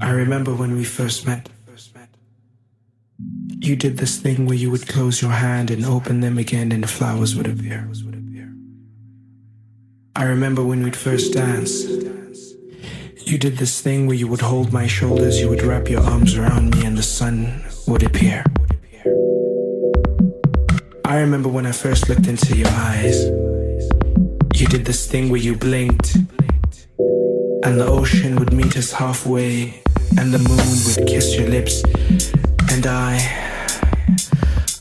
I remember when we first met. You did this thing where you would close your hand and open them again and the flowers would appear. I remember when we'd first danced. You did this thing where you would hold my shoulders, you would wrap your arms around me, and the sun would appear. I remember when I first looked into your eyes. You did this thing where you blinked, and the ocean would meet us halfway, and the moon would kiss your lips, and I,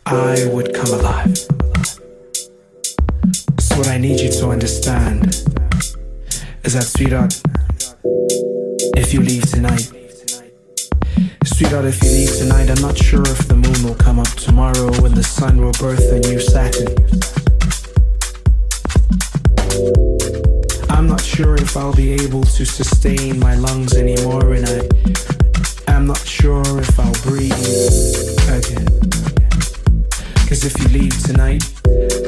I would come alive. So, what I need you to understand is that, sweetheart, if you leave tonight, Sweetheart, if you leave tonight, I'm not sure if the moon will come up tomorrow when the sun will birth a new Saturn. I'm not sure if I'll be able to sustain my lungs anymore, and I am not sure if I'll breathe again. Cause if you leave tonight,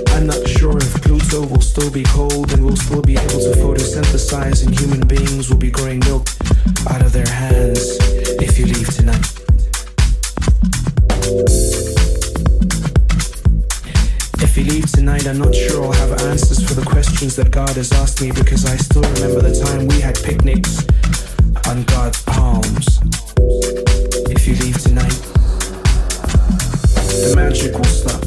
I'm not sure if Pluto will still be cold and we'll still be able to photosynthesize, and human beings will be growing milk out of their hands if you leave tonight. If you leave tonight, I'm not sure I'll have answers for the questions that God has asked me because I still remember the time we had picnics on God's palms. If you leave tonight, the magic will stop.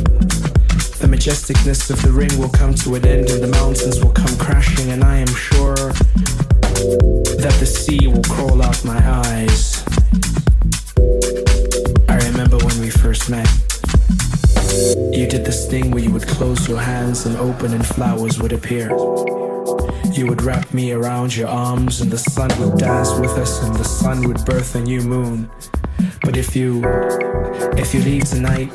The majesticness of the ring will come to an end and the mountains will come crashing, and I am sure that the sea will crawl out my eyes. I remember when we first met. You did this thing where you would close your hands and open and flowers would appear. You would wrap me around your arms and the sun would dance with us and the sun would birth a new moon. But if you if you leave tonight,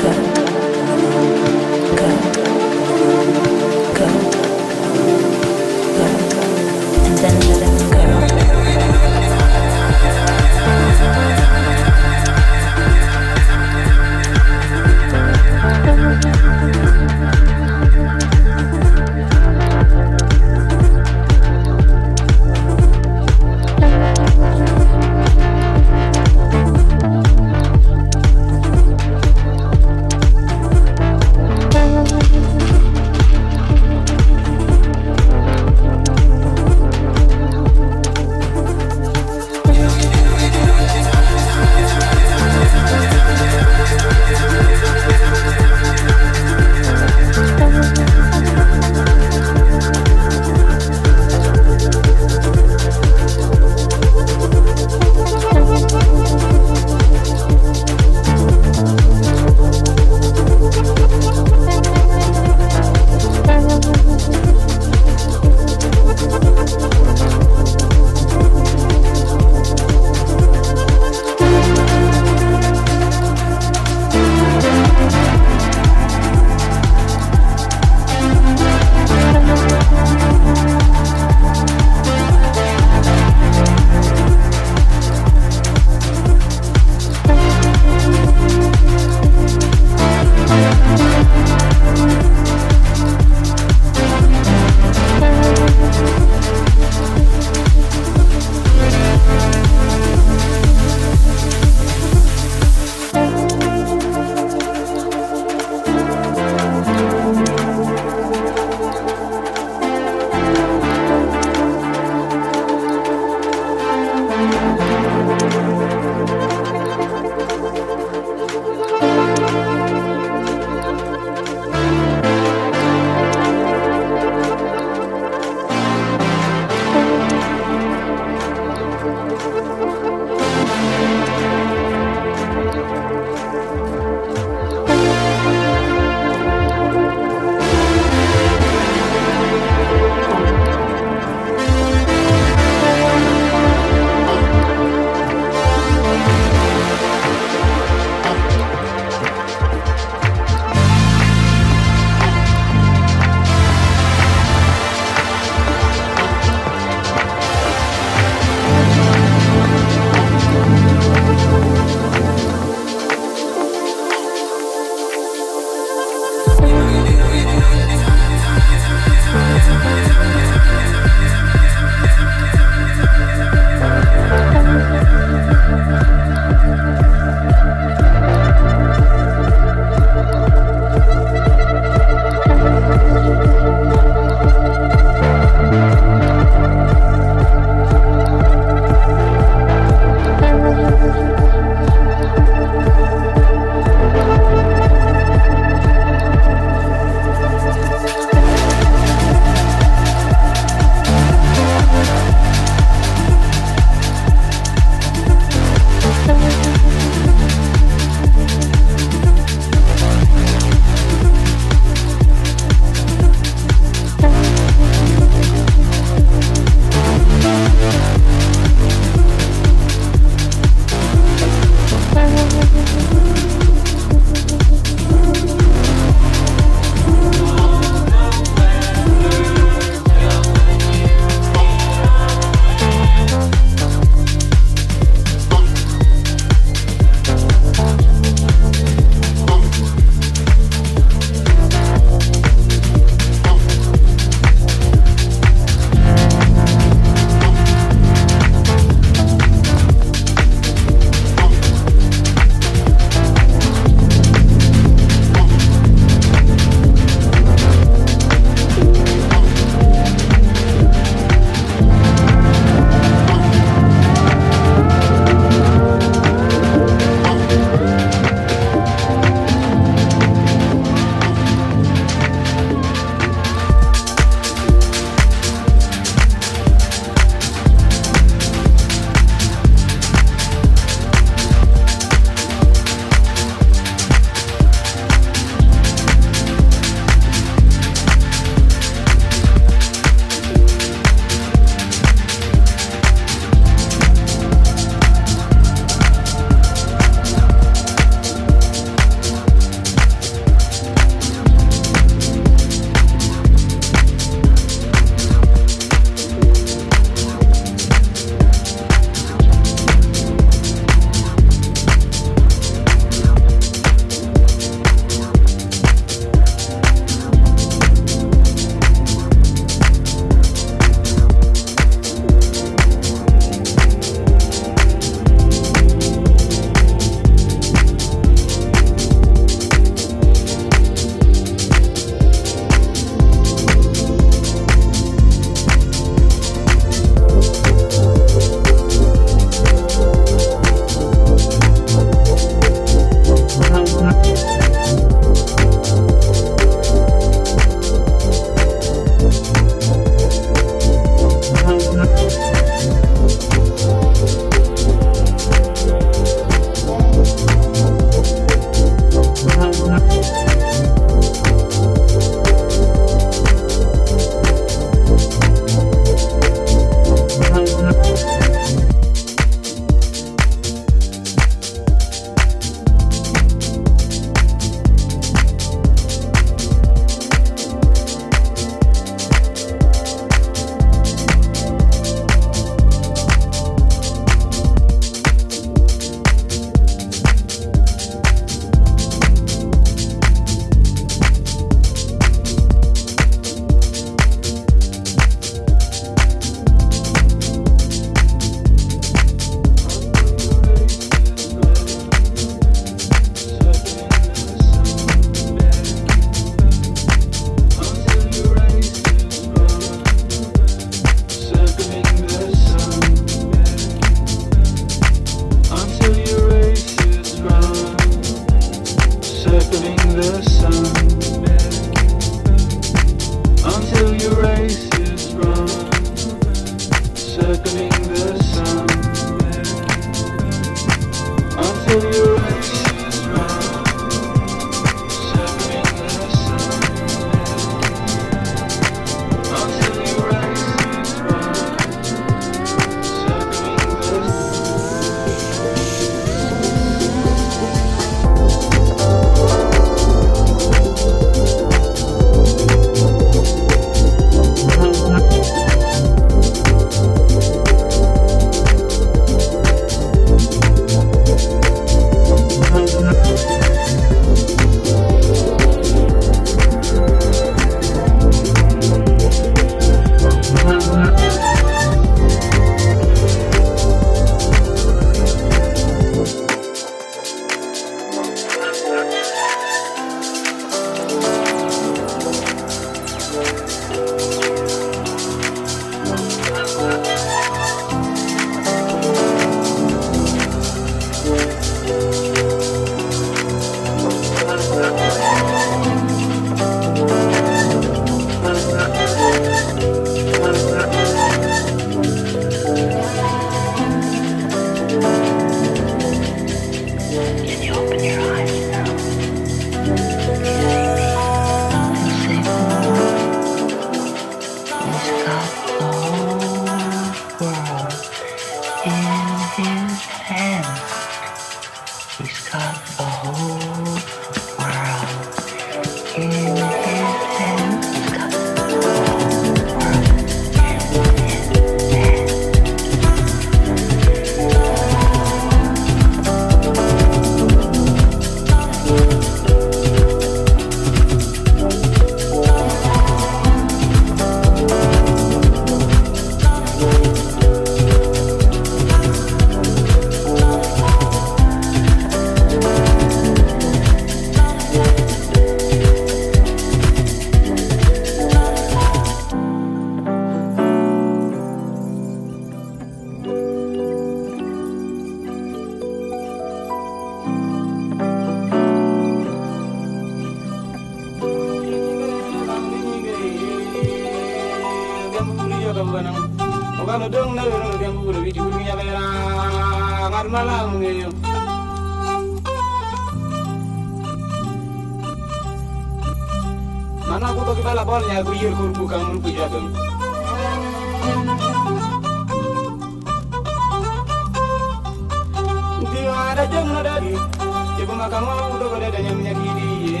makangwa kudokoleda nyamnyakiliye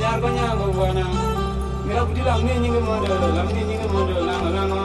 nyarko nyango bwana mirabudila mne nyinge mondo lamne nyinge mondo langa langa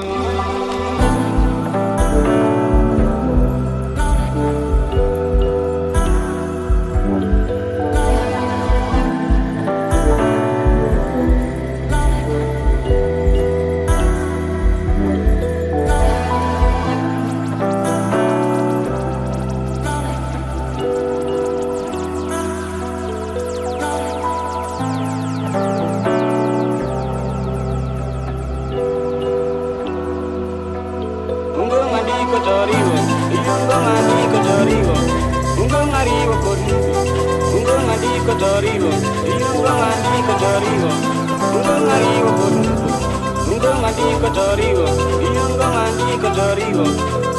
jariwa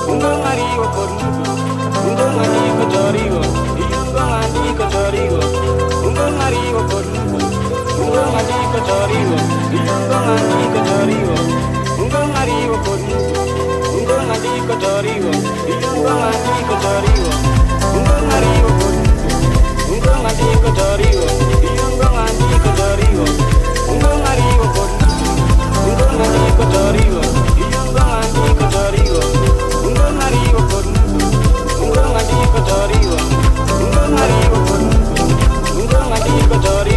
Undang ariwa kornuko Undang ariwa jariwa Iyundang ariwa jariwa Undang ariwa kornuko Undang ariwa jariwa Iyundang ariwa jariwa Undang ariwa kornuko Undang ariwa jariwa Iyundang ariwa jariwa Undang ariwa kornuko Undang ariwa jariwa Iyundang ariwa jariwa Undang ariwa kornuko Undang ariwa Nungo ngadi kotoriwa Nungo ngadi kotoriwa Nungo ngadi kotoriwa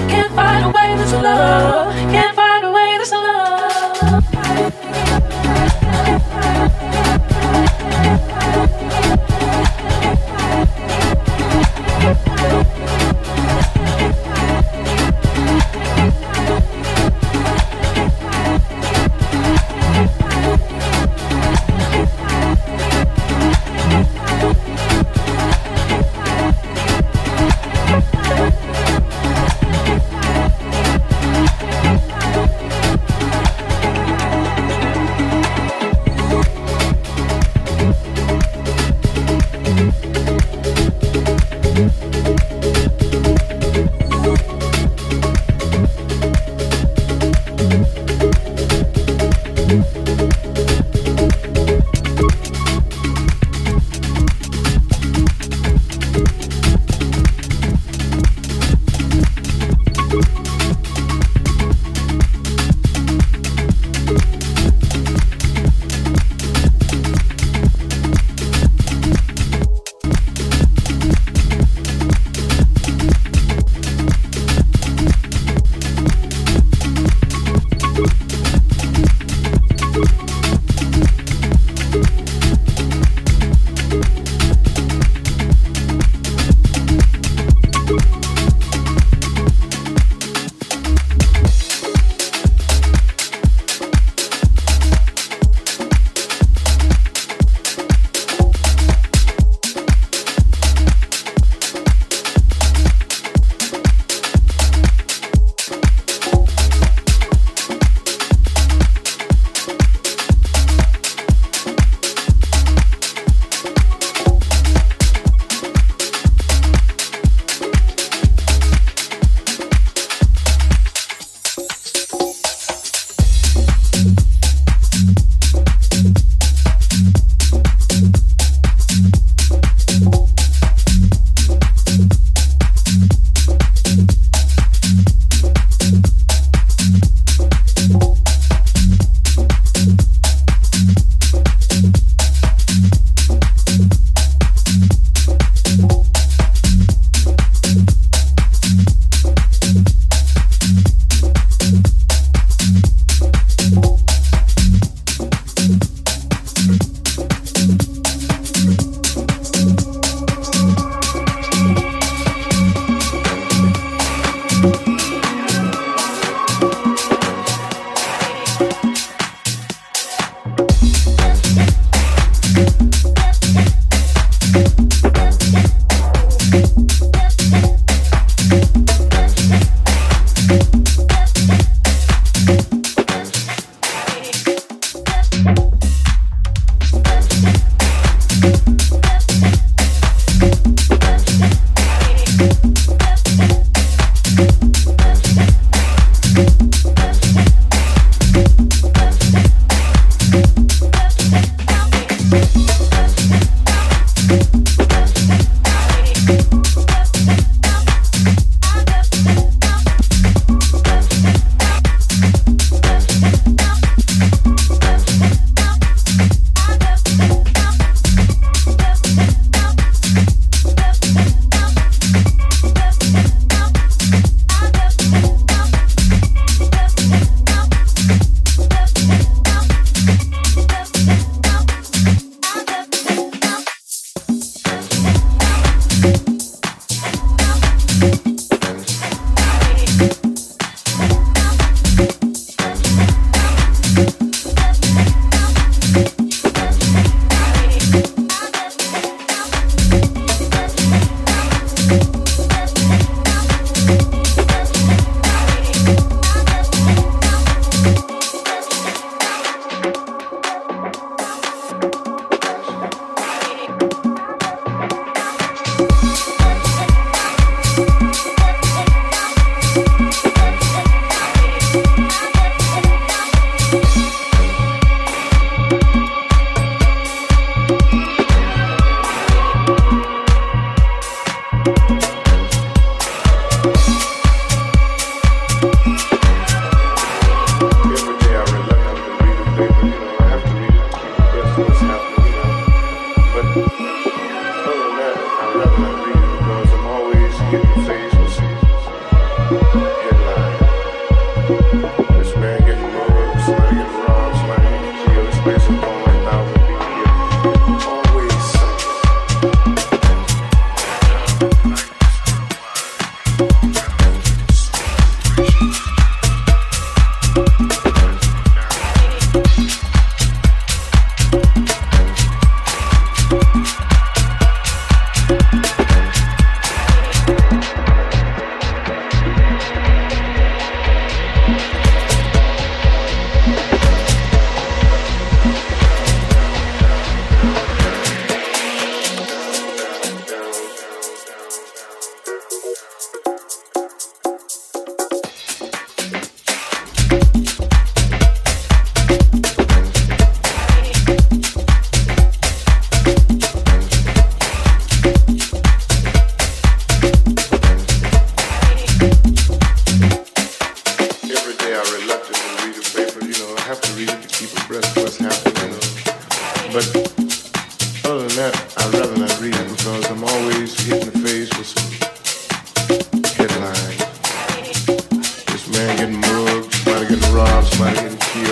I can't find a way to love. Can't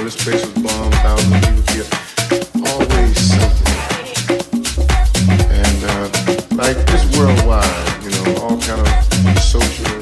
this place was bombed, thousands of people killed. Always something. And uh, like just worldwide, you know, all kind of social